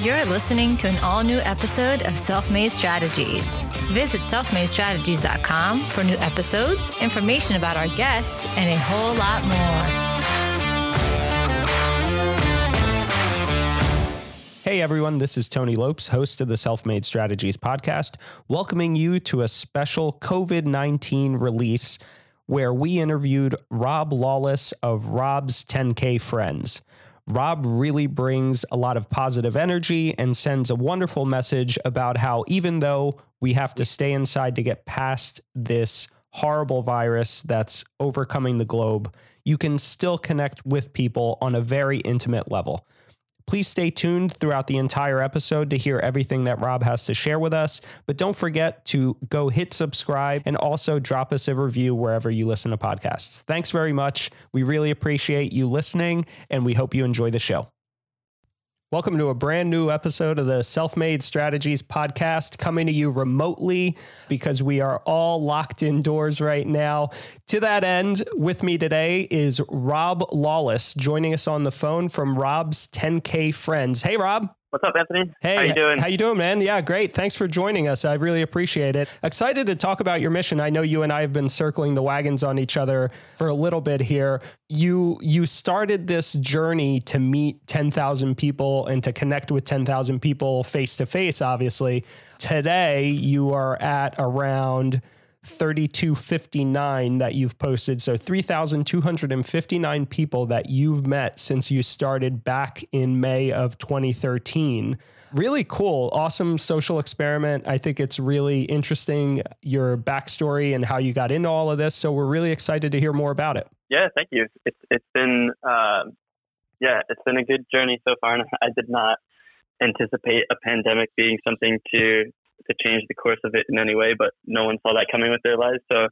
You're listening to an all new episode of Self Made Strategies. Visit selfmadestrategies.com for new episodes, information about our guests, and a whole lot more. Hey everyone, this is Tony Lopes, host of the Self Made Strategies podcast, welcoming you to a special COVID 19 release where we interviewed Rob Lawless of Rob's 10K Friends. Rob really brings a lot of positive energy and sends a wonderful message about how even though we have to stay inside to get past this horrible virus that's overcoming the globe, you can still connect with people on a very intimate level. Please stay tuned throughout the entire episode to hear everything that Rob has to share with us. But don't forget to go hit subscribe and also drop us a review wherever you listen to podcasts. Thanks very much. We really appreciate you listening and we hope you enjoy the show. Welcome to a brand new episode of the Self Made Strategies podcast, coming to you remotely because we are all locked indoors right now. To that end, with me today is Rob Lawless, joining us on the phone from Rob's 10K Friends. Hey, Rob. What's up, Anthony? Hey, how you doing? How you doing, man? Yeah, great. Thanks for joining us. I really appreciate it. Excited to talk about your mission. I know you and I have been circling the wagons on each other for a little bit here. You you started this journey to meet 10,000 people and to connect with 10,000 people face to face obviously. Today you are at around 3259 that you've posted. So 3,259 people that you've met since you started back in May of 2013. Really cool. Awesome social experiment. I think it's really interesting your backstory and how you got into all of this. So we're really excited to hear more about it. Yeah, thank you. It's it's been uh, yeah, it's been a good journey so far, and I did not anticipate a pandemic being something to to change the course of it in any way, but no one saw that coming with their lives. So,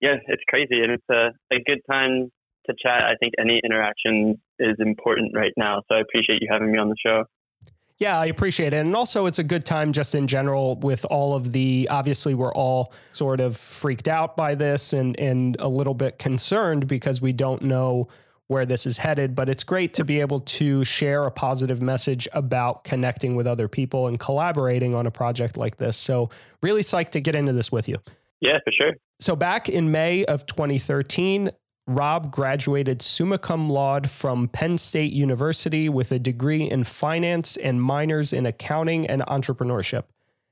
yeah, it's crazy, and it's a, a good time to chat. I think any interaction is important right now. So I appreciate you having me on the show. Yeah, I appreciate it. And also, it's a good time just in general with all of the obviously, we're all sort of freaked out by this and, and a little bit concerned because we don't know where this is headed, but it's great to be able to share a positive message about connecting with other people and collaborating on a project like this. So, really psyched to get into this with you. Yeah, for sure. So, back in May of 2013, Rob graduated summa cum laude from Penn State University with a degree in finance and minors in accounting and entrepreneurship.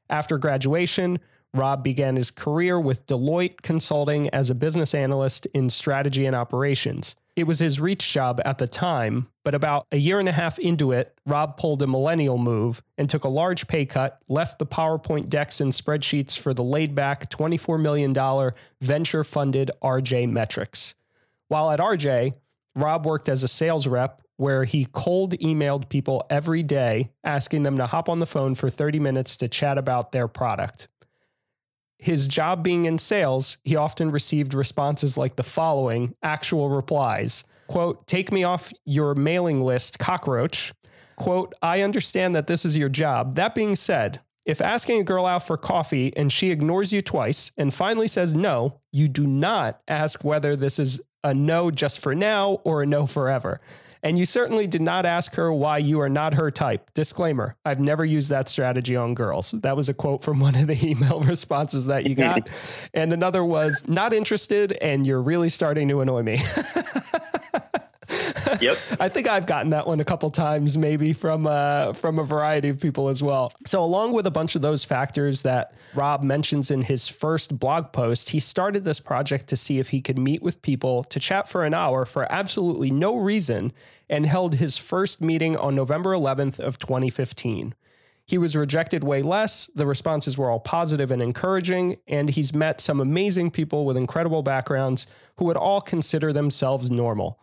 After graduation, Rob began his career with Deloitte Consulting as a business analyst in strategy and operations. It was his reach job at the time, but about a year and a half into it, Rob pulled a millennial move and took a large pay cut, left the PowerPoint decks and spreadsheets for the laid back $24 million venture funded RJ Metrics. While at RJ, Rob worked as a sales rep where he cold emailed people every day, asking them to hop on the phone for 30 minutes to chat about their product his job being in sales, he often received responses like the following actual replies quote, take me off your mailing list, cockroach. Quote, I understand that this is your job. That being said, if asking a girl out for coffee and she ignores you twice and finally says no, you do not ask whether this is a no just for now or a no forever. And you certainly did not ask her why you are not her type. Disclaimer I've never used that strategy on girls. That was a quote from one of the email responses that you got. and another was, not interested, and you're really starting to annoy me. Yep. I think I've gotten that one a couple times, maybe from uh, from a variety of people as well. So, along with a bunch of those factors that Rob mentions in his first blog post, he started this project to see if he could meet with people to chat for an hour for absolutely no reason, and held his first meeting on November 11th of 2015. He was rejected way less. The responses were all positive and encouraging, and he's met some amazing people with incredible backgrounds who would all consider themselves normal.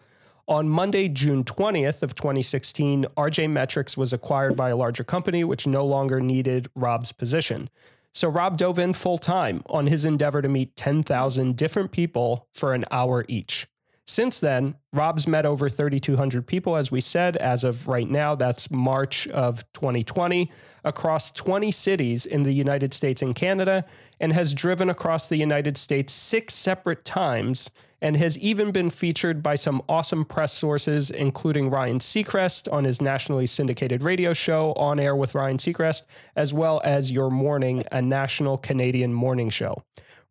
On Monday, June 20th of 2016, RJ Metrics was acquired by a larger company which no longer needed Rob's position. So Rob dove in full time on his endeavor to meet 10,000 different people for an hour each. Since then, Rob's met over 3,200 people, as we said, as of right now. That's March of 2020, across 20 cities in the United States and Canada, and has driven across the United States six separate times and has even been featured by some awesome press sources, including Ryan Seacrest on his nationally syndicated radio show, On Air with Ryan Seacrest, as well as Your Morning, a national Canadian morning show.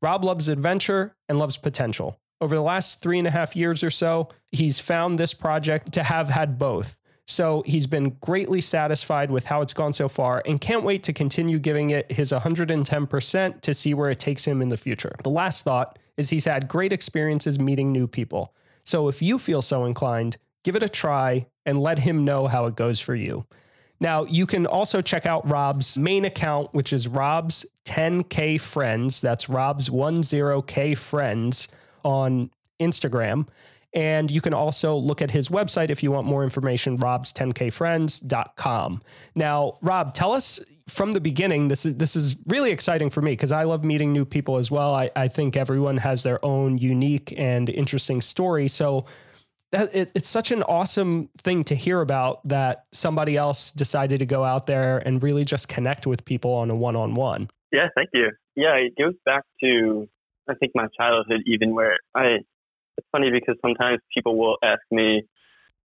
Rob loves adventure and loves potential. Over the last three and a half years or so, he's found this project to have had both. So he's been greatly satisfied with how it's gone so far and can't wait to continue giving it his 110% to see where it takes him in the future. The last thought is he's had great experiences meeting new people. So if you feel so inclined, give it a try and let him know how it goes for you. Now, you can also check out Rob's main account, which is Rob's 10K Friends. That's Rob's 10K Friends on Instagram. And you can also look at his website if you want more information, robs10kfriends.com. Now, Rob, tell us from the beginning, this is this is really exciting for me because I love meeting new people as well. I, I think everyone has their own unique and interesting story. So that it, it's such an awesome thing to hear about that somebody else decided to go out there and really just connect with people on a one-on-one. Yeah, thank you. Yeah, it goes back to I think my childhood even where I it's funny because sometimes people will ask me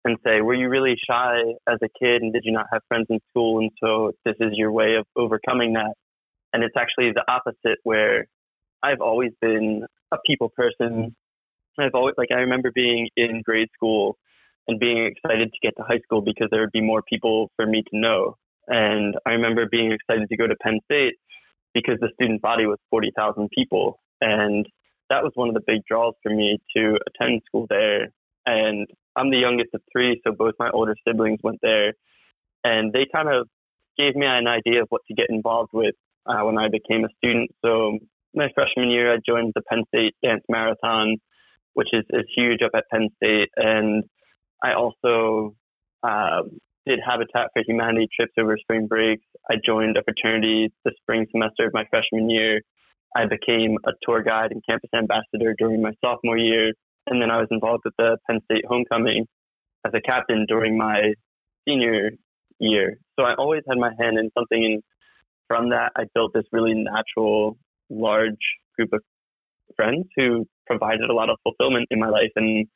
and say, Were you really shy as a kid and did you not have friends in school? And so this is your way of overcoming that. And it's actually the opposite, where I've always been a people person. I've always, like, I remember being in grade school and being excited to get to high school because there would be more people for me to know. And I remember being excited to go to Penn State because the student body was 40,000 people. And that was one of the big draws for me to attend school there. And I'm the youngest of three, so both my older siblings went there. And they kind of gave me an idea of what to get involved with uh, when I became a student. So my freshman year, I joined the Penn State Dance Marathon, which is, is huge up at Penn State. And I also um, did Habitat for Humanity trips over spring breaks. I joined a fraternity the spring semester of my freshman year. I became a tour guide and campus ambassador during my sophomore year, and then I was involved with the Penn State homecoming as a captain during my senior year. So I always had my hand in something, and from that, I built this really natural, large group of friends who provided a lot of fulfillment in my life. And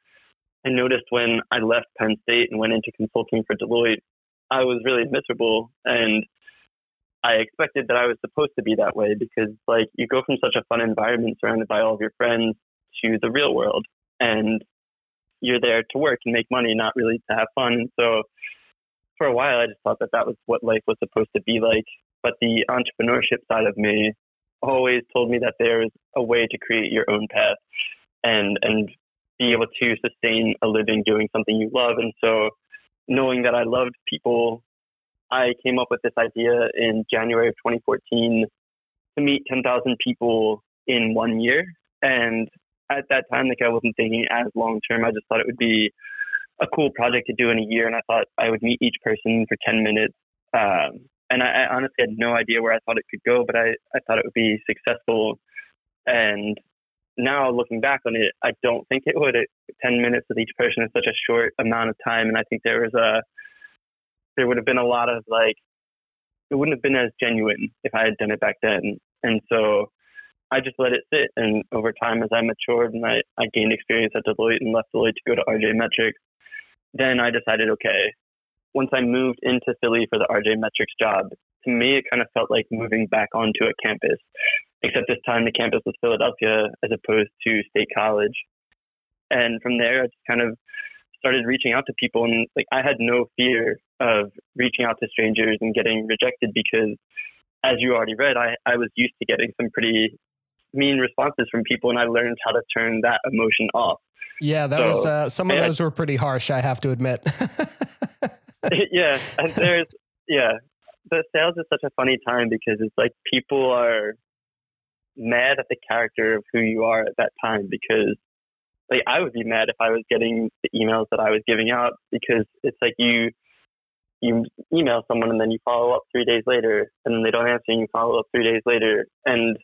I noticed when I left Penn State and went into consulting for Deloitte, I was really miserable and I expected that I was supposed to be that way because like you go from such a fun environment surrounded by all of your friends to the real world and you're there to work and make money, not really to have fun. So for a while, I just thought that that was what life was supposed to be like. But the entrepreneurship side of me always told me that there is a way to create your own path and, and be able to sustain a living doing something you love. And so knowing that I loved people I came up with this idea in January of 2014 to meet 10,000 people in one year. And at that time, like I wasn't thinking as long term. I just thought it would be a cool project to do in a year. And I thought I would meet each person for 10 minutes. Um, and I, I, honestly had no idea where I thought it could go, but I, I thought it would be successful. And now looking back on it, I don't think it would. 10 minutes with each person is such a short amount of time. And I think there was a, there would have been a lot of like it wouldn't have been as genuine if I had done it back then. And so I just let it sit. And over time, as I matured and I, I gained experience at Deloitte and left Deloitte to go to RJ Metrics, then I decided, okay, once I moved into Philly for the RJ Metrics job, to me, it kind of felt like moving back onto a campus, except this time the campus was Philadelphia as opposed to State College. And from there, I just kind of started reaching out to people and like I had no fear of reaching out to strangers and getting rejected because as you already read, I, I was used to getting some pretty mean responses from people and I learned how to turn that emotion off. Yeah, that so, was uh, some of those were pretty harsh, I have to admit. yeah, and there's yeah, the sales is such a funny time because it's like people are mad at the character of who you are at that time because like I would be mad if I was getting the emails that I was giving out because it's like you you email someone and then you follow up three days later and then they don't answer and you follow up three days later. And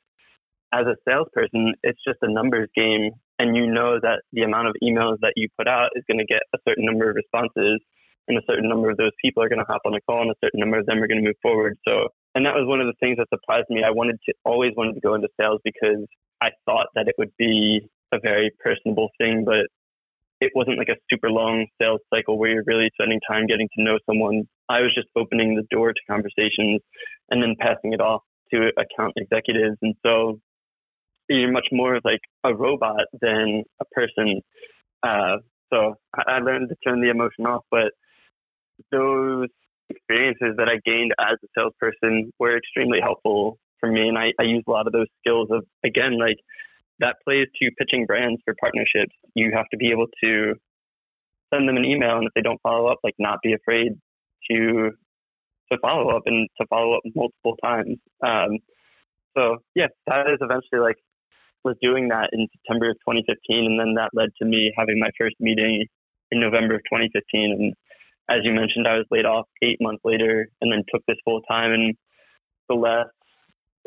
as a salesperson it's just a numbers game and you know that the amount of emails that you put out is going to get a certain number of responses and a certain number of those people are going to hop on a call and a certain number of them are going to move forward. So and that was one of the things that surprised me. I wanted to always wanted to go into sales because i thought that it would be a very personable thing, but it wasn't like a super long sales cycle where you're really spending time getting to know someone. I was just opening the door to conversations and then passing it off to account executives. And so you're much more like a robot than a person. Uh, so I learned to turn the emotion off, but those experiences that I gained as a salesperson were extremely helpful for me. And I, I use a lot of those skills of, again, like that plays to pitching brands for partnerships. You have to be able to send them an email, and if they don't follow up, like not be afraid to to follow up and to follow up multiple times. Um, so yeah, that is eventually like was doing that in September of 2015, and then that led to me having my first meeting in November of 2015. And as you mentioned, I was laid off eight months later, and then took this full time. And the last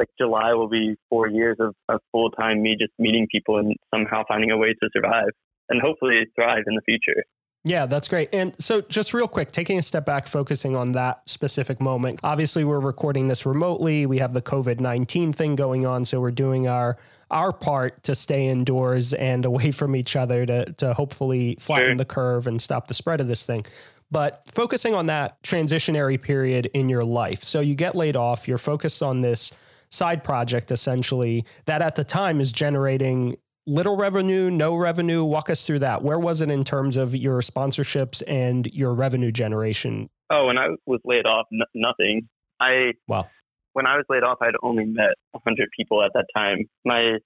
like July will be four years of, of full time me just meeting people and somehow finding a way to survive and hopefully thrive in the future. Yeah, that's great. And so, just real quick, taking a step back, focusing on that specific moment. Obviously, we're recording this remotely. We have the COVID nineteen thing going on, so we're doing our our part to stay indoors and away from each other to to hopefully flatten sure. the curve and stop the spread of this thing. But focusing on that transitionary period in your life, so you get laid off, you're focused on this side project essentially that at the time is generating little revenue, no revenue. Walk us through that. Where was it in terms of your sponsorships and your revenue generation? Oh, when I was laid off, n- nothing. I wow. When I was laid off, I'd only met 100 people at that time. My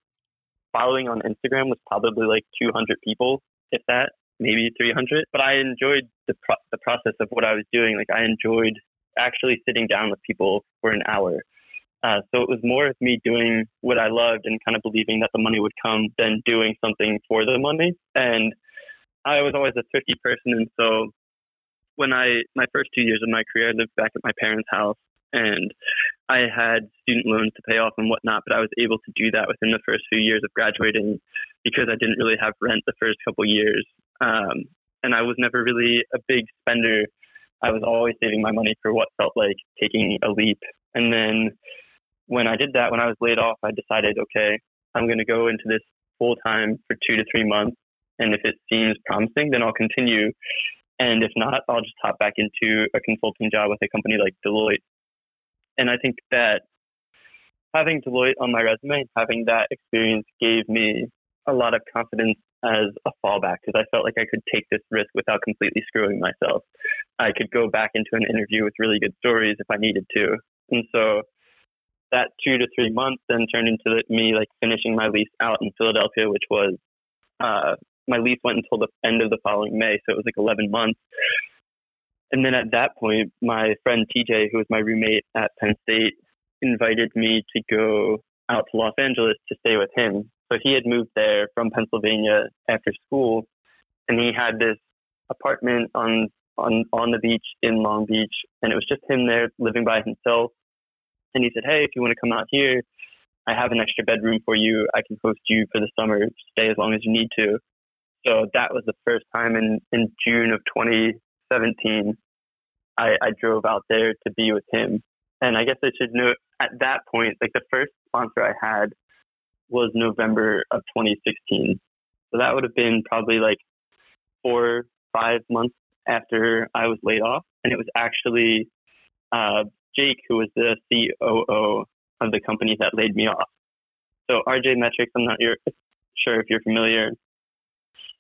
following on Instagram was probably like 200 people, if that, maybe 300. But I enjoyed the pro- the process of what I was doing. Like I enjoyed actually sitting down with people for an hour uh, so it was more of me doing what I loved and kind of believing that the money would come than doing something for the money. And I was always a thrifty person. And so when I, my first two years of my career, I lived back at my parents' house and I had student loans to pay off and whatnot, but I was able to do that within the first few years of graduating because I didn't really have rent the first couple years. Um, and I was never really a big spender. I was always saving my money for what felt like taking a leap. And then when I did that, when I was laid off, I decided, okay, I'm going to go into this full time for two to three months. And if it seems promising, then I'll continue. And if not, I'll just hop back into a consulting job with a company like Deloitte. And I think that having Deloitte on my resume, having that experience gave me a lot of confidence as a fallback because I felt like I could take this risk without completely screwing myself. I could go back into an interview with really good stories if I needed to. And so that two to three months then turned into me like finishing my lease out in Philadelphia, which was uh, my lease went until the end of the following May, so it was like 11 months. And then at that point, my friend TJ, who was my roommate at Penn State, invited me to go out to Los Angeles to stay with him. So he had moved there from Pennsylvania after school, and he had this apartment on on on the beach in Long Beach, and it was just him there living by himself. And he said, Hey, if you want to come out here, I have an extra bedroom for you. I can host you for the summer. Stay as long as you need to. So that was the first time in, in June of 2017 I, I drove out there to be with him. And I guess I should note at that point, like the first sponsor I had was November of 2016. So that would have been probably like four, five months after I was laid off. And it was actually uh, Jake, who was the COO of the company that laid me off. So RJ Metrics, I'm not sure if you're familiar,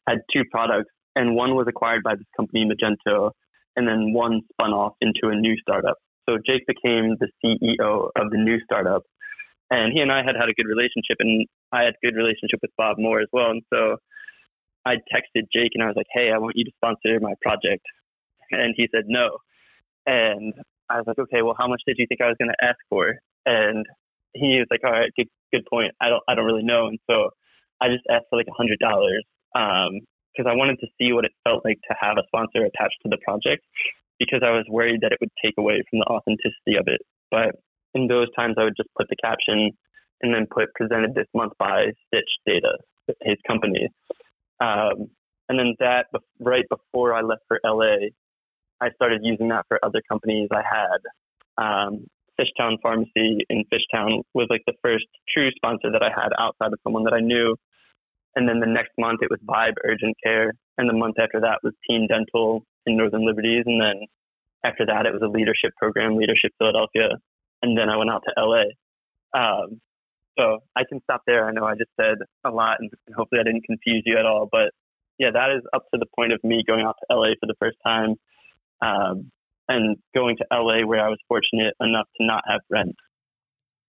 had two products, and one was acquired by this company, Magento, and then one spun off into a new startup. So Jake became the CEO of the new startup, and he and I had had a good relationship, and I had a good relationship with Bob Moore as well. And so I texted Jake, and I was like, "Hey, I want you to sponsor my project," and he said no. And I was like, okay, well, how much did you think I was going to ask for? And he was like, all right, good, good point. I don't, I don't really know. And so I just asked for like a hundred dollars, um, because I wanted to see what it felt like to have a sponsor attached to the project because I was worried that it would take away from the authenticity of it. But in those times, I would just put the caption and then put presented this month by Stitch Data, his company. Um, and then that right before I left for LA, I started using that for other companies I had. Um, Fishtown Pharmacy in Fishtown was like the first true sponsor that I had outside of someone that I knew. And then the next month it was Vibe Urgent Care. And the month after that was Teen Dental in Northern Liberties. And then after that, it was a leadership program, Leadership Philadelphia. And then I went out to LA. Um, so I can stop there. I know I just said a lot and hopefully I didn't confuse you at all. But yeah, that is up to the point of me going out to LA for the first time um, and going to LA where I was fortunate enough to not have rent.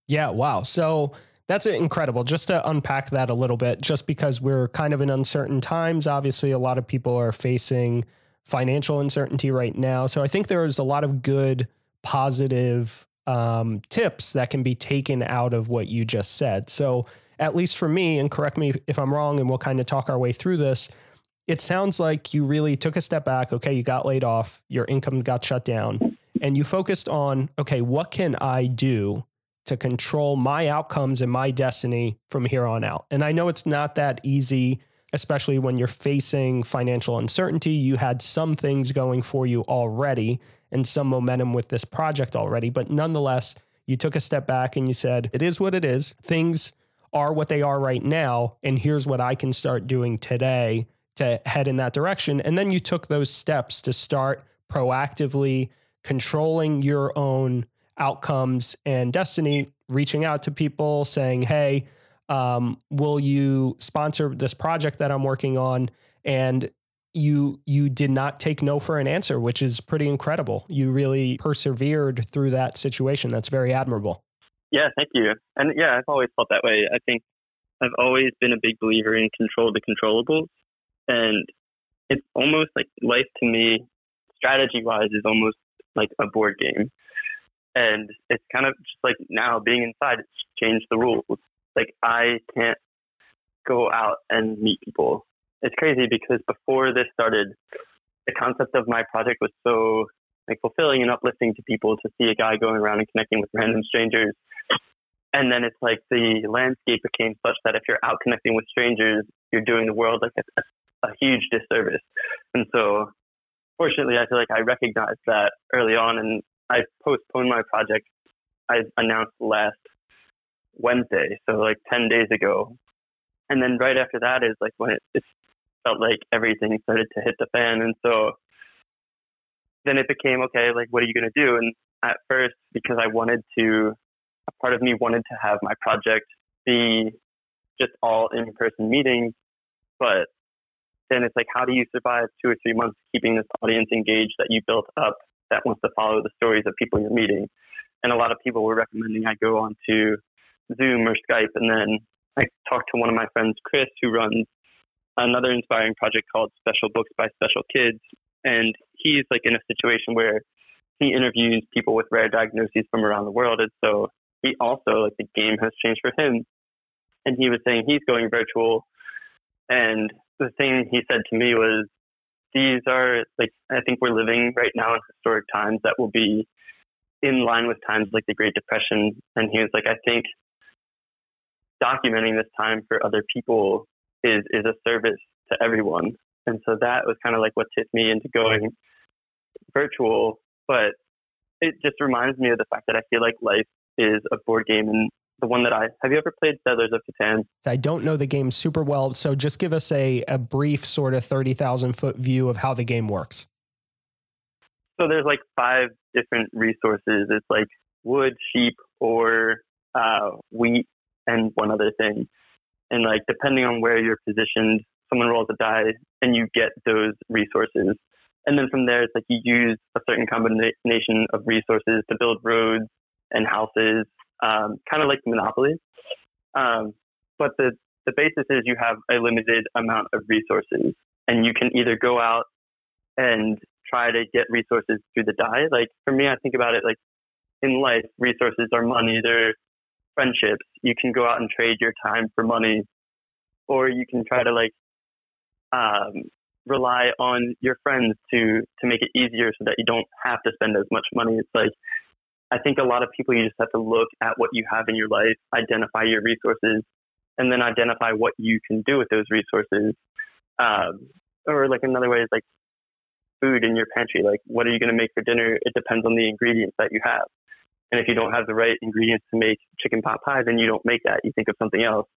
Yeah, wow. So that's incredible. Just to unpack that a little bit, just because we're kind of in uncertain times, obviously, a lot of people are facing financial uncertainty right now. So I think there's a lot of good, positive um, tips that can be taken out of what you just said. So, at least for me, and correct me if I'm wrong, and we'll kind of talk our way through this. It sounds like you really took a step back. Okay, you got laid off, your income got shut down, and you focused on, okay, what can I do to control my outcomes and my destiny from here on out. And I know it's not that easy, especially when you're facing financial uncertainty. You had some things going for you already and some momentum with this project already, but nonetheless, you took a step back and you said, it is what it is. Things are what they are right now. And here's what I can start doing today to head in that direction. And then you took those steps to start proactively controlling your own outcomes and destiny reaching out to people saying hey um, will you sponsor this project that i'm working on? And you you did not take no for an answer which is pretty incredible. You really persevered through that situation. That's very admirable. Yeah thank you. And yeah i've always felt that way. I think i've always been a big believer in control the controllables and it's almost like life to me strategy wise is almost like a board game and it's kind of just like now being inside, it's changed the rules. Like I can't go out and meet people. It's crazy because before this started, the concept of my project was so like fulfilling and uplifting to people to see a guy going around and connecting with random strangers. And then it's like the landscape became such that if you're out connecting with strangers, you're doing the world like a, a huge disservice. And so, fortunately, I feel like I recognized that early on, and I postponed my project. I announced last Wednesday, so like 10 days ago. And then right after that is like when it, it felt like everything started to hit the fan. And so then it became okay, like, what are you going to do? And at first, because I wanted to, a part of me wanted to have my project be just all in person meetings. But then it's like, how do you survive two or three months keeping this audience engaged that you built up that wants to follow the stories of people you're meeting. And a lot of people were recommending I go on to Zoom or Skype. And then I talked to one of my friends, Chris, who runs another inspiring project called Special Books by Special Kids. And he's like in a situation where he interviews people with rare diagnoses from around the world. And so he also, like, the game has changed for him. And he was saying he's going virtual. And the thing he said to me was, these are like I think we're living right now in historic times that will be in line with times like the Great Depression. And he was like, I think documenting this time for other people is is a service to everyone. And so that was kind of like what tipped me into going virtual. But it just reminds me of the fact that I feel like life is a board game and the one that I have you ever played Settlers of Catan? I don't know the game super well, so just give us a, a brief sort of thirty thousand foot view of how the game works. So there's like five different resources. It's like wood, sheep, or uh, wheat, and one other thing. And like depending on where you're positioned, someone rolls a die and you get those resources. And then from there, it's like you use a certain combination of resources to build roads and houses um, kind of like Monopoly. Um, but the, the basis is you have a limited amount of resources, and you can either go out and try to get resources through the die. Like for me, I think about it like in life, resources are money, they're friendships. You can go out and trade your time for money, or you can try to like um, rely on your friends to to make it easier so that you don't have to spend as much money. It's like I think a lot of people, you just have to look at what you have in your life, identify your resources, and then identify what you can do with those resources. Um, or like another way is like food in your pantry. Like, what are you going to make for dinner? It depends on the ingredients that you have. And if you don't have the right ingredients to make chicken pot pie, then you don't make that. You think of something else.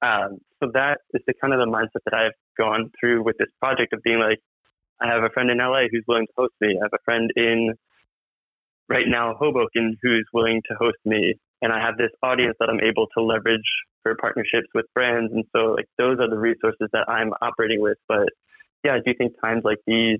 Um, so that is the kind of the mindset that I've gone through with this project of being like, I have a friend in LA who's willing to host me. I have a friend in right now Hoboken who's willing to host me, and I have this audience that I'm able to leverage for partnerships with brands. And so like those are the resources that I'm operating with. But yeah, I do think times like these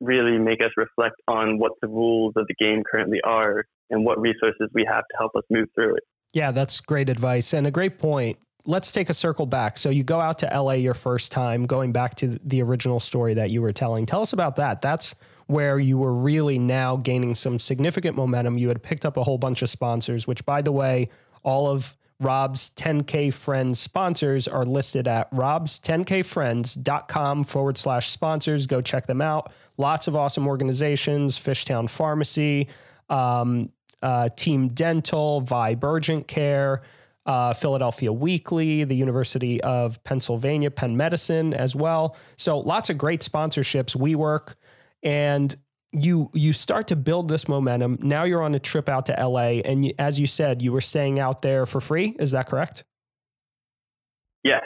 really make us reflect on what the rules of the game currently are and what resources we have to help us move through it. Yeah, that's great advice and a great point. Let's take a circle back. So you go out to LA your first time, going back to the original story that you were telling. Tell us about that. That's where you were really now gaining some significant momentum. You had picked up a whole bunch of sponsors, which by the way, all of Rob's 10K Friends sponsors are listed at robs10kfriends.com forward slash sponsors. Go check them out. Lots of awesome organizations, Fishtown Pharmacy, um, uh, Team Dental, Vibe Urgent Care, uh, Philadelphia Weekly, the University of Pennsylvania, Penn Medicine as well. So lots of great sponsorships. WeWork and you you start to build this momentum. Now you're on a trip out to LA, and you, as you said, you were staying out there for free. Is that correct? Yeah.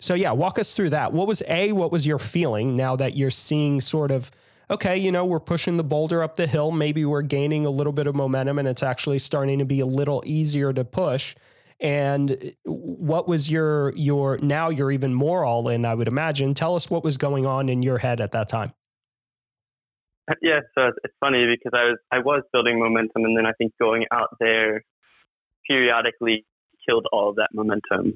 So yeah, walk us through that. What was a what was your feeling now that you're seeing sort of okay, you know, we're pushing the boulder up the hill. Maybe we're gaining a little bit of momentum, and it's actually starting to be a little easier to push. And uh, what was your your now you're even more all in, I would imagine. Tell us what was going on in your head at that time. Yeah, so it's funny because I was I was building momentum, and then I think going out there periodically killed all of that momentum.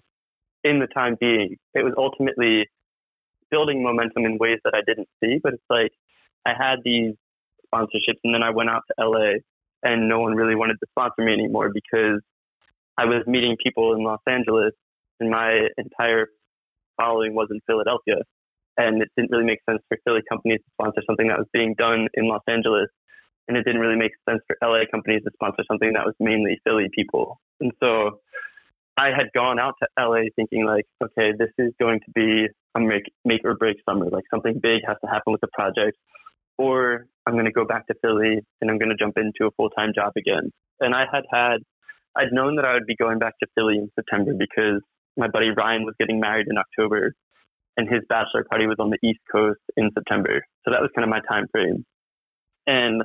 In the time being, it was ultimately building momentum in ways that I didn't see. But it's like I had these sponsorships, and then I went out to LA, and no one really wanted to sponsor me anymore because I was meeting people in Los Angeles, and my entire following was in Philadelphia and it didn't really make sense for Philly companies to sponsor something that was being done in Los Angeles, and it didn't really make sense for LA companies to sponsor something that was mainly Philly people. And so I had gone out to LA thinking like, okay, this is going to be a make make or break summer. Like something big has to happen with the project, or I'm going to go back to Philly and I'm going to jump into a full time job again. And I had had, I'd known that I would be going back to Philly in September because my buddy Ryan was getting married in October, and his bachelor party was on the East Coast in September. So that was kind of my time frame. And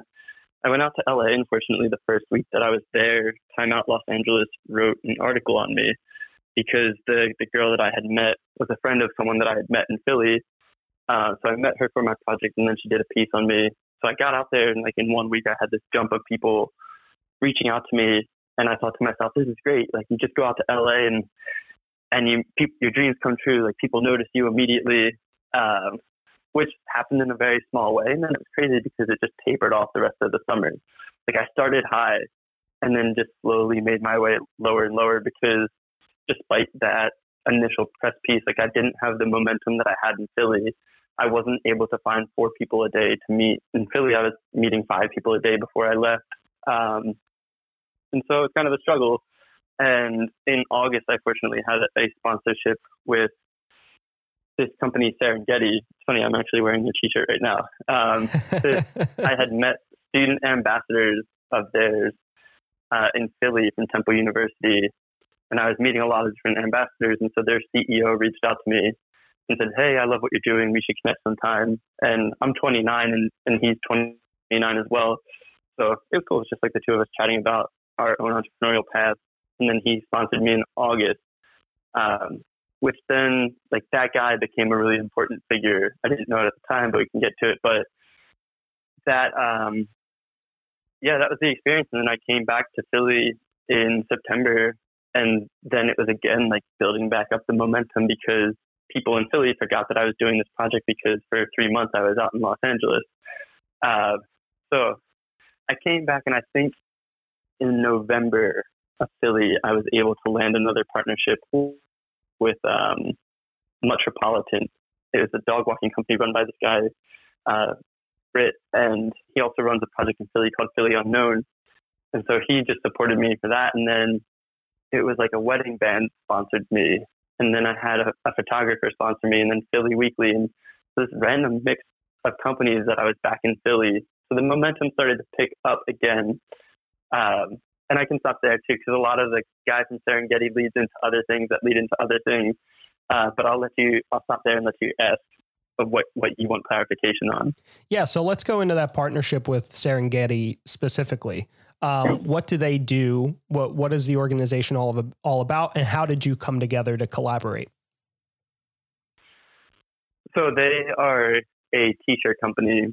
I went out to LA. Unfortunately, the first week that I was there, Time Out Los Angeles wrote an article on me because the the girl that I had met was a friend of someone that I had met in Philly. Uh, so I met her for my project, and then she did a piece on me. So I got out there, and like in one week, I had this jump of people reaching out to me, and I thought to myself, "This is great! Like you just go out to LA and and you pe- your dreams come true. Like people notice you immediately, um, which happened in a very small way. And then it was crazy because it just tapered off the rest of the summer. Like I started high, and then just slowly made my way lower and lower because despite that initial press piece, like I didn't have the momentum that I had in Philly. I wasn't able to find four people a day to meet. In Philly, I was meeting five people a day before I left. Um, and so it's kind of a struggle. And in August, I fortunately had a sponsorship with this company, Serengeti. It's funny, I'm actually wearing a t-shirt right now. Um, I had met student ambassadors of theirs uh, in Philly from Temple University, and I was meeting a lot of different ambassadors. And so their CEO reached out to me and said, "Hey, I love what you're doing. We should connect sometime." And I'm 29, and, and he's 29 as well. So it was cool. It's just like the two of us chatting about our own entrepreneurial paths and then he sponsored me in August. Um, which then, like that guy became a really important figure. I didn't know it at the time, but we can get to it. But that, um, yeah, that was the experience. And then I came back to Philly in September, and then it was again like building back up the momentum because people in Philly forgot that I was doing this project because for three months I was out in Los Angeles. Uh, so I came back, and I think in November of Philly, I was able to land another partnership with um, Metropolitan. It was a dog walking company run by this guy, uh, Britt, and he also runs a project in Philly called Philly Unknown. And so he just supported me for that. And then it was like a wedding band sponsored me. And then I had a, a photographer sponsor me, and then Philly Weekly, and this random mix of companies that I was back in Philly. So the momentum started to pick up again. Um, and I can stop there too because a lot of the guys from Serengeti leads into other things that lead into other things. Uh, but I'll let you. I'll stop there and let you ask of what what you want clarification on. Yeah, so let's go into that partnership with Serengeti specifically. Um, what do they do? What what is the organization all of, all about, and how did you come together to collaborate? So they are a t-shirt company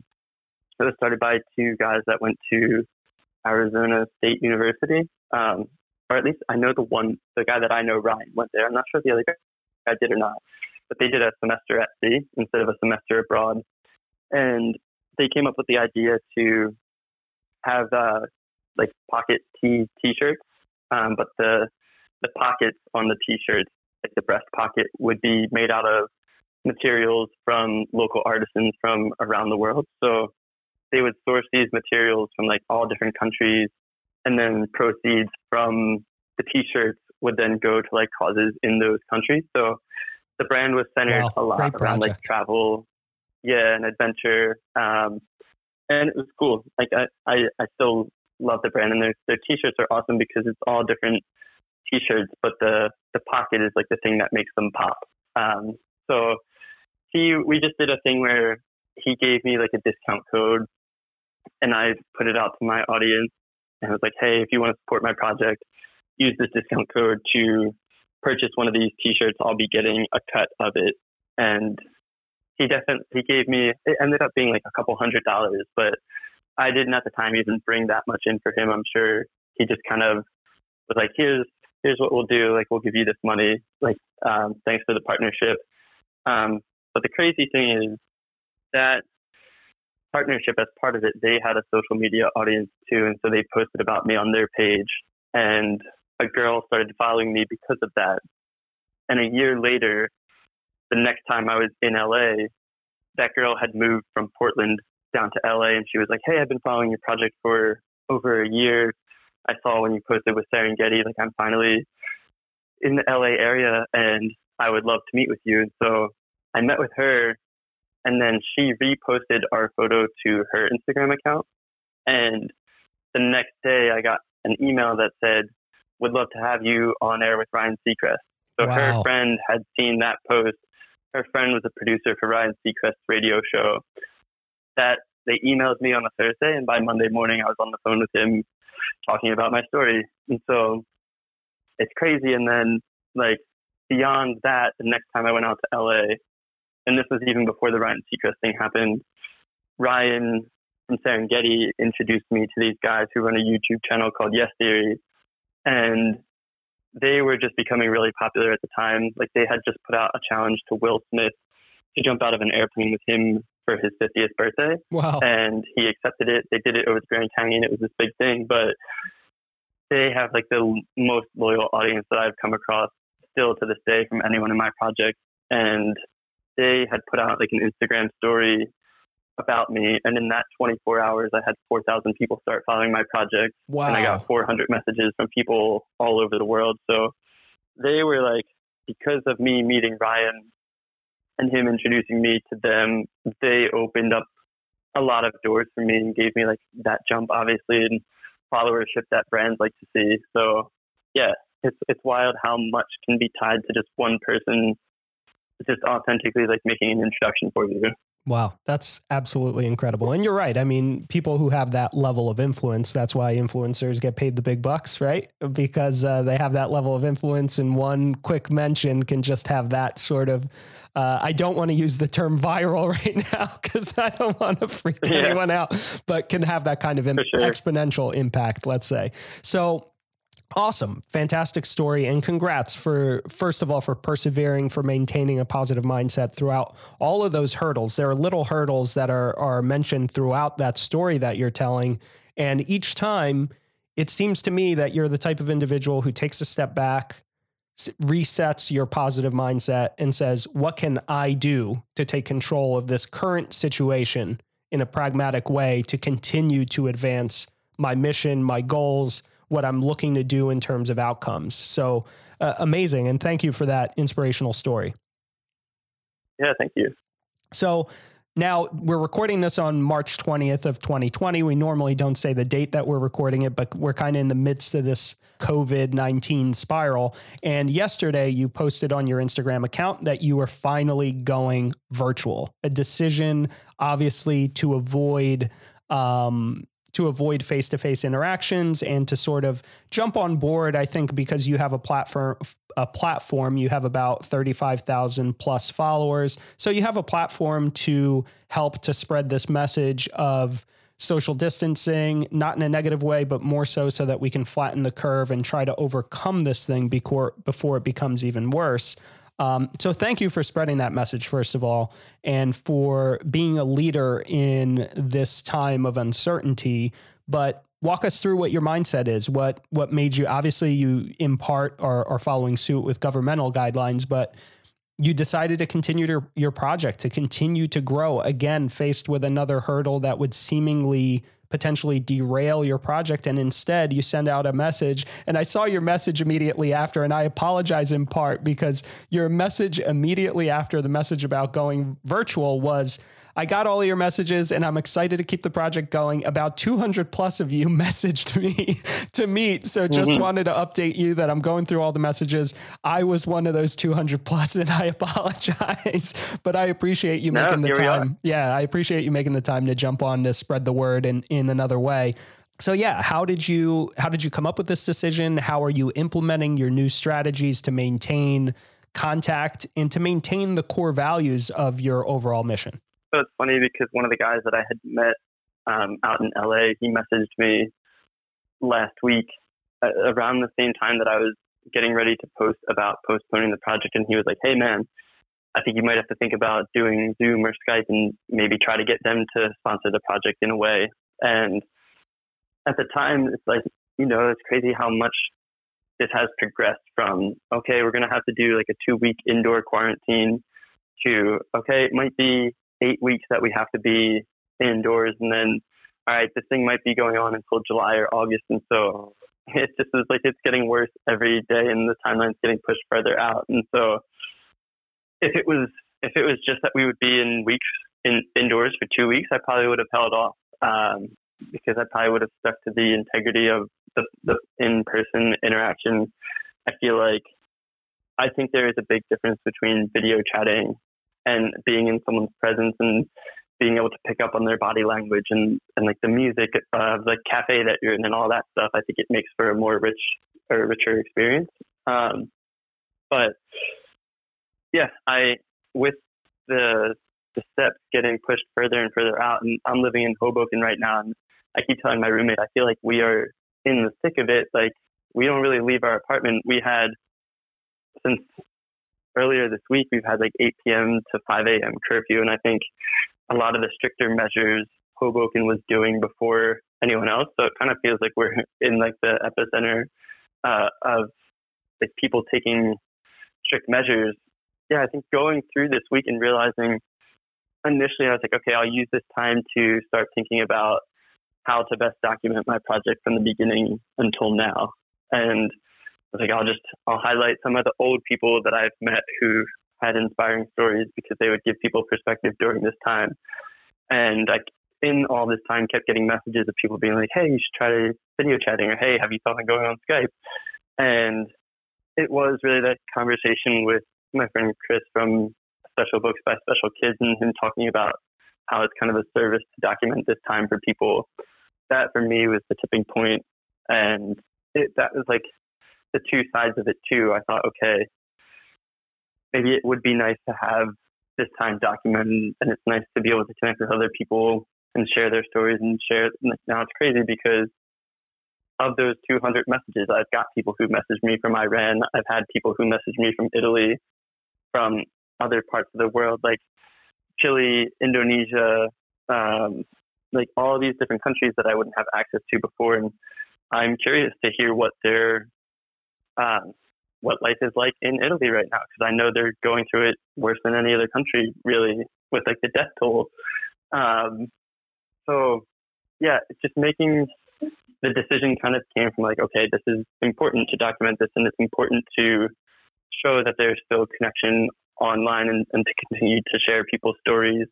It was started by two guys that went to Arizona State University, um, or at least I know the one, the guy that I know, Ryan, went there. I'm not sure if the other guy did or not, but they did a semester at sea instead of a semester abroad, and they came up with the idea to have uh, like pocket t-shirts, um, but the the pockets on the t-shirts, like the breast pocket, would be made out of materials from local artisans from around the world. So they would source these materials from like all different countries, and then proceeds from the t-shirts would then go to like causes in those countries. So the brand was centered wow, a lot around like travel, yeah, and adventure. Um, and it was cool. Like I, I, I still love the brand, and their their t-shirts are awesome because it's all different t-shirts, but the the pocket is like the thing that makes them pop. Um, so he, we just did a thing where he gave me like a discount code, and I put it out to my audience, and I was like, hey, if you want to support my project, use this discount code to purchase one of these t-shirts. I'll be getting a cut of it, and he definitely he gave me. It ended up being like a couple hundred dollars, but I didn't at the time even bring that much in for him. I'm sure he just kind of was like, here's here's what we'll do. Like we'll give you this money. Like um, thanks for the partnership. Um, but the crazy thing is that partnership, as part of it, they had a social media audience too, and so they posted about me on their page. And a girl started following me because of that. And a year later, the next time I was in LA, that girl had moved from Portland down to LA and she was like, Hey, I've been following your project for over a year. I saw when you posted with Serengeti, like I'm finally in the LA area and I would love to meet with you. And so I met with her and then she reposted our photo to her Instagram account. And the next day I got an email that said, Would love to have you on air with Ryan Seacrest. So wow. her friend had seen that post. Her friend was a producer for Ryan Seacrest's radio show that they emailed me on a Thursday, and by Monday morning, I was on the phone with him talking about my story. And so it's crazy. And then, like, beyond that, the next time I went out to LA, and this was even before the Ryan Seacrest thing happened, Ryan from Serengeti introduced me to these guys who run a YouTube channel called Yes Theory. And they were just becoming really popular at the time. Like, they had just put out a challenge to Will Smith to jump out of an airplane with him for his 50th birthday. Wow. And he accepted it. They did it over the Grand Canyon. It was this big thing, but they have like the most loyal audience that I've come across still to this day from anyone in my project. And they had put out like an Instagram story about me. And in that 24 hours, I had 4,000 people start following my project. Wow. And I got 400 messages from people all over the world. So they were like, because of me meeting Ryan and him introducing me to them, they opened up a lot of doors for me and gave me like that jump, obviously, and followership that brands like to see. So yeah, it's it's wild how much can be tied to just one person just authentically like making an introduction for you. Wow, that's absolutely incredible. And you're right. I mean, people who have that level of influence, that's why influencers get paid the big bucks, right? Because uh, they have that level of influence, and one quick mention can just have that sort of. Uh, I don't want to use the term viral right now because I don't want to freak yeah. anyone out, but can have that kind of Im- sure. exponential impact, let's say. So, Awesome. Fantastic story. And congrats for, first of all, for persevering, for maintaining a positive mindset throughout all of those hurdles. There are little hurdles that are, are mentioned throughout that story that you're telling. And each time, it seems to me that you're the type of individual who takes a step back, resets your positive mindset, and says, What can I do to take control of this current situation in a pragmatic way to continue to advance my mission, my goals? What I'm looking to do in terms of outcomes. So uh, amazing. And thank you for that inspirational story. Yeah, thank you. So Now, we're recording this on March 20th of 2020. We normally don't say the date that we're recording it, but we're kind of in the midst of this COVID 19 spiral. And yesterday, you posted on your Instagram account that you were finally going virtual, a decision, obviously, to avoid. Um, to avoid face to face interactions and to sort of jump on board. I think because you have a platform, a platform, you have about 35,000 plus followers. So you have a platform to help to spread this message of social distancing, not in a negative way, but more so so that we can flatten the curve and try to overcome this thing before, before it becomes even worse. Um, so thank you for spreading that message, first of all, and for being a leader in this time of uncertainty. But walk us through what your mindset is. What what made you obviously you in part are, are following suit with governmental guidelines, but you decided to continue to, your project to continue to grow again faced with another hurdle that would seemingly potentially derail your project. And instead you send out a message and I saw your message immediately after and I apologize in part because your message immediately after the message about going virtual was I got all your messages and I'm excited to keep the project going. About 200 plus of you messaged me to meet. So just mm-hmm. wanted to update you that I'm going through all the messages. I was one of those 200 plus and I apologize, but I appreciate you no, making the time. Yeah, I appreciate you making the time to jump on to spread the word in, in another way. So yeah, how did you how did you come up with this decision? How are you implementing your new strategies to maintain contact and to maintain the core values of your overall mission? So it's funny because one of the guys that I had met um, out in LA, he messaged me last week uh, around the same time that I was getting ready to post about postponing the project, and he was like, "Hey, man." I think you might have to think about doing Zoom or Skype and maybe try to get them to sponsor the project in a way. And at the time, it's like, you know, it's crazy how much this has progressed from, okay, we're going to have to do like a two week indoor quarantine to, okay, it might be eight weeks that we have to be indoors, and then all right, this thing might be going on until July or August, and so it just is like it's getting worse every day, and the timeline's getting pushed further out. And so, if it was if it was just that we would be in weeks in indoors for two weeks, I probably would have held off um, because I probably would have stuck to the integrity of the, the in person interaction. I feel like I think there is a big difference between video chatting and being in someone's presence and being able to pick up on their body language and, and like the music of the cafe that you're in and all that stuff, I think it makes for a more rich or richer experience. Um, but yeah, I with the the steps getting pushed further and further out, and I'm living in Hoboken right now, and I keep telling my roommate I feel like we are in the thick of it. Like we don't really leave our apartment. We had since earlier this week, we've had like 8 p.m. to 5 a.m. curfew, and I think a lot of the stricter measures Hoboken was doing before anyone else. So it kind of feels like we're in like the epicenter uh, of like people taking strict measures. Yeah, I think going through this week and realizing initially I was like, okay, I'll use this time to start thinking about how to best document my project from the beginning until now. And I think I'll just I'll highlight some of the old people that I've met who had inspiring stories because they would give people perspective during this time. And I, in all this time, kept getting messages of people being like, "Hey, you should try to video chatting," or "Hey, have you thought of going on Skype?" And it was really that conversation with my friend Chris from Special Books by Special Kids and him talking about how it's kind of a service to document this time for people. That for me was the tipping point, and it, that was like the two sides of it too. I thought, okay, maybe it would be nice to have this time documented, and it's nice to be able to connect with other people and share their stories and share. Now it's crazy because of those 200 messages, I've got people who messaged me from Iran. I've had people who messaged me from Italy, from other parts of the world, like Chile, Indonesia, um, like all these different countries that I wouldn't have access to before. And I'm curious to hear what their um, what life is like in Italy right now because I know they're going through it worse than any other country, really, with like the death toll. Um, so, yeah, it's just making the decision kind of came from like, okay, this is important to document this, and it's important to show that there's still connection online and, and to continue to share people's stories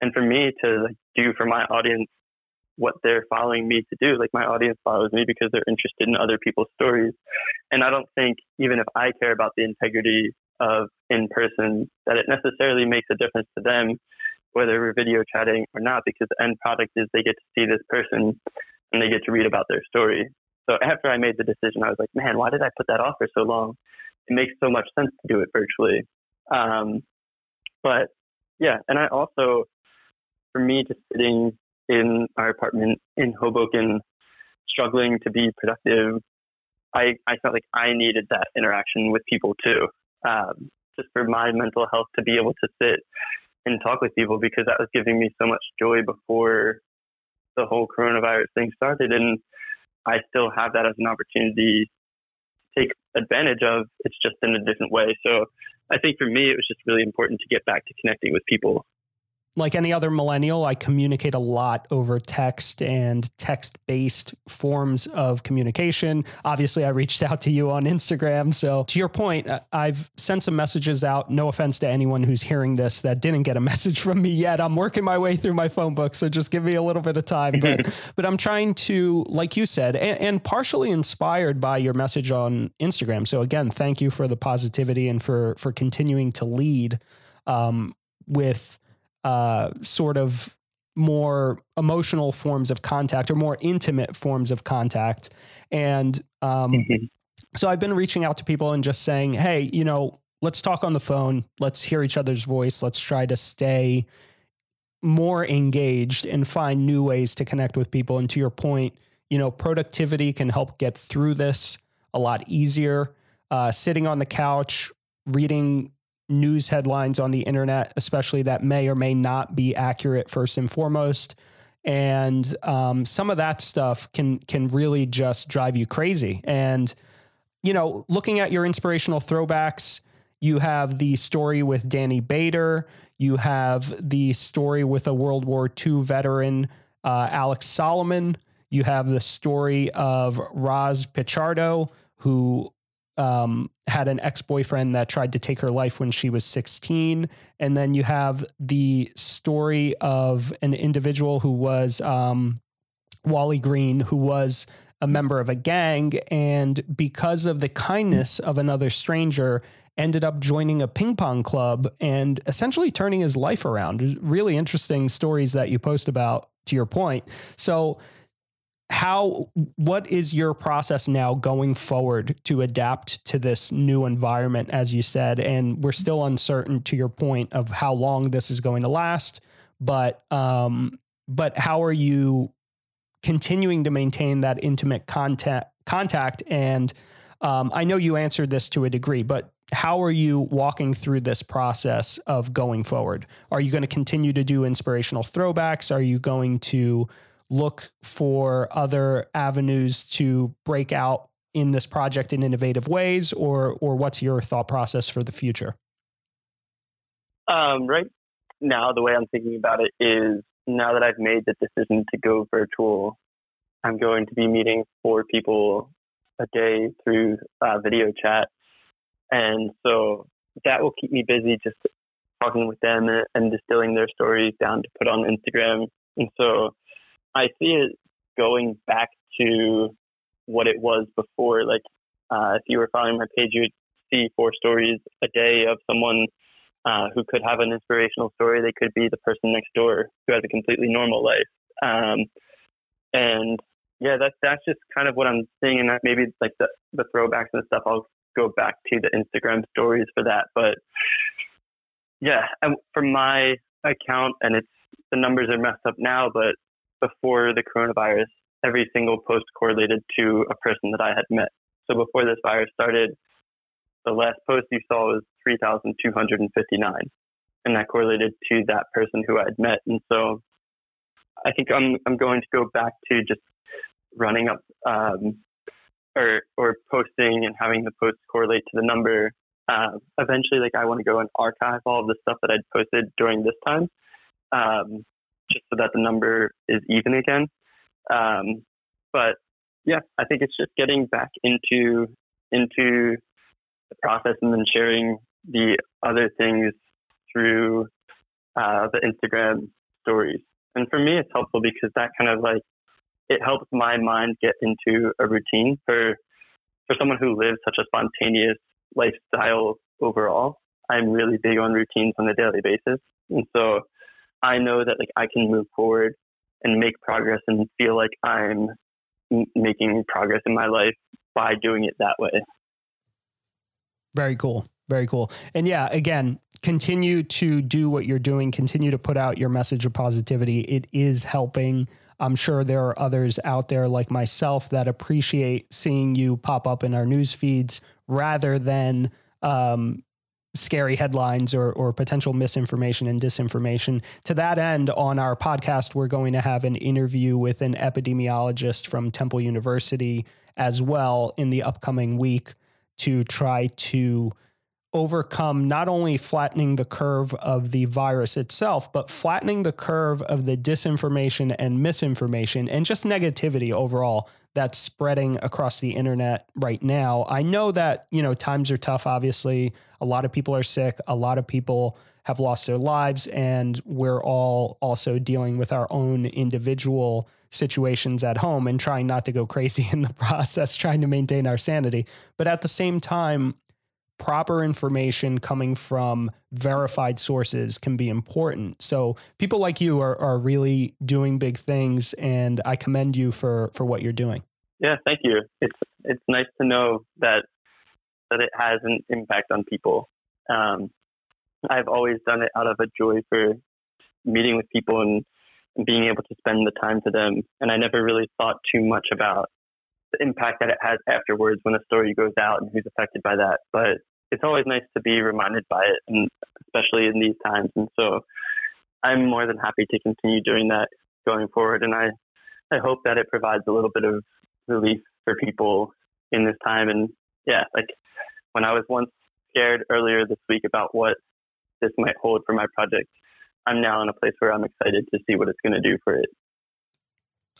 and for me to like, do for my audience what they're following me to do. Like my audience follows me because they're interested in other people's stories. And I don't think even if I care about the integrity of in person, that it necessarily makes a difference to them whether we're video chatting or not, because the end product is they get to see this person and they get to read about their story. So after I made the decision, I was like, man, why did I put that off for so long? It makes so much sense to do it virtually. Um, but yeah, and I also, for me, just sitting in our apartment in Hoboken, struggling to be productive, I, I felt like I needed that interaction with people too, um, just for my mental health to be able to sit and talk with people because that was giving me so much joy before the whole coronavirus thing started. And I still have that as an opportunity to take advantage of. It's just in a different way. So I think for me, it was just really important to get back to connecting with people like any other millennial, I communicate a lot over text and text based forms of communication. Obviously, I reached out to you on Instagram. So, to your point, I've sent some messages out. No offense to anyone who's hearing this that didn't get a message from me yet. I'm working my way through my phone book. So, just give me a little bit of time. But, but I'm trying to, like you said, and, and partially inspired by your message on Instagram. So, again, thank you for the positivity and for, for continuing to lead um, with uh, sort of more emotional forms of contact or more intimate forms of contact. And um, mm-hmm. so I've been reaching out to people and just saying, hey, you know, let's talk on the phone. Let's hear each other's voice. Let's try to stay more engaged and find new ways to connect with people. And to your point, you know, productivity can help get through this a lot easier. Uh, sitting on the couch, reading news headlines on the internet, especially that may or may not be accurate first and foremost. And um, some of that stuff can can really just drive you crazy. And you know, looking at your inspirational throwbacks, you have the story with Danny Bader. You have the story with a World War II veteran, uh, Alex Solomon. You have the story of Roz Pichardo, who um, had an ex boyfriend that tried to take her life when she was 16. And then you have the story of an individual who was um, Wally Green, who was a member of a gang. And because of the kindness of another stranger, ended up joining a ping pong club and essentially turning his life around. Really interesting stories that you post about, to your point. So, how what is your process now going forward to adapt to this new environment as you said and we're still uncertain to your point of how long this is going to last but um but how are you continuing to maintain that intimate contact contact and um, I know you answered this to a degree, but how are you walking through this process of going forward? Are you going to continue to do inspirational throwbacks? Are you going to look for other avenues to break out in this project in innovative ways, or or what's your thought process for the future? Um, right now, the way I'm thinking about it is now that I've made the decision to go virtual, I'm going to be meeting four people a day through uh, video chat, and so that will keep me busy just talking with them and distilling their stories down to put on Instagram. And so I see it going back to what it was before. Like, uh, if you were following my page, you'd see four stories a day of someone uh, who could have an inspirational story. They could be the person next door who has a completely normal life. Um, and yeah, that's that's just kind of what I'm seeing, and that maybe like the the throwbacks and stuff. I'll go back to the Instagram stories for that, but yeah, for my account, and it's the numbers are messed up now, but before the coronavirus, every single post correlated to a person that I had met. So before this virus started, the last post you saw was 3,259, and that correlated to that person who I had met. And so I think I'm I'm going to go back to just running up um, or or posting and having the posts correlate to the number. Uh, eventually, like I want to go and archive all of the stuff that I'd posted during this time, um, just so that the number is even again. Um, but yeah, I think it's just getting back into into the process and then sharing the other things through uh, the Instagram stories. And for me, it's helpful because that kind of like it helps my mind get into a routine for for someone who lives such a spontaneous lifestyle overall. I'm really big on routines on a daily basis, and so I know that like I can move forward and make progress and feel like I'm making progress in my life by doing it that way. Very cool. Very cool. And yeah, again, continue to do what you're doing, continue to put out your message of positivity. It is helping. I'm sure there are others out there like myself that appreciate seeing you pop up in our news feeds rather than um, scary headlines or, or potential misinformation and disinformation. To that end, on our podcast, we're going to have an interview with an epidemiologist from Temple University as well in the upcoming week to try to overcome not only flattening the curve of the virus itself, but flattening the curve of the disinformation and misinformation and just negativity overall that's spreading across the internet right now. I know that, you know, times are tough, obviously. A lot of people are sick, a lot of people have lost their lives, and we're all also dealing with our own individual situations at home and trying not to go crazy in the process, trying to maintain our sanity. But at the same time, proper information coming from verified sources can be important. So people like you are, are really doing big things and I commend you for, for what you're doing. Yeah, thank you. It's it's nice to know that that it has an impact on people. Um, I've always done it out of a joy for meeting with people and, being able to spend the time to them. And I never really thought too much about the impact that it has afterwards when a story goes out and who's affected by that. But it's always nice to be reminded by it, and especially in these times. And so I'm more than happy to continue doing that going forward. And I, I hope that it provides a little bit of relief for people in this time. And yeah, like when I was once scared earlier this week about what this might hold for my project, I'm now in a place where I'm excited to see what it's going to do for it.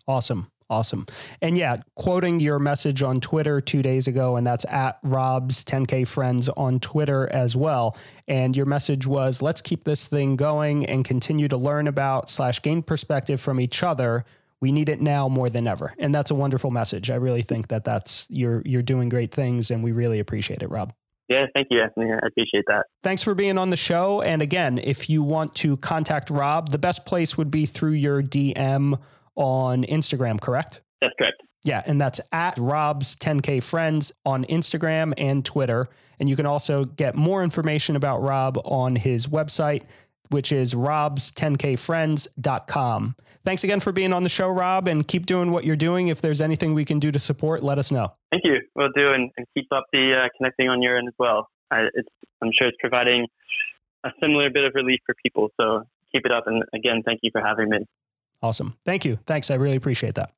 Awesome. Awesome. And yeah, quoting your message on Twitter two days ago, and that's at Rob's 10K Friends on Twitter as well. And your message was let's keep this thing going and continue to learn about slash gain perspective from each other. We need it now more than ever. And that's a wonderful message. I really think that that's you're you're doing great things and we really appreciate it, Rob. Yeah, thank you, Anthony. I appreciate that. Thanks for being on the show. And again, if you want to contact Rob, the best place would be through your DM on Instagram, correct? That's correct. Yeah, and that's at Rob's 10K Friends on Instagram and Twitter. And you can also get more information about Rob on his website, which is robs10kfriends.com. Thanks again for being on the show, Rob, and keep doing what you're doing. If there's anything we can do to support, let us know. Thank you. We'll do, and, and keep up the uh, connecting on your end as well. I, I'm sure it's providing a similar bit of relief for people. So keep it up. And again, thank you for having me. Awesome. Thank you. Thanks. I really appreciate that.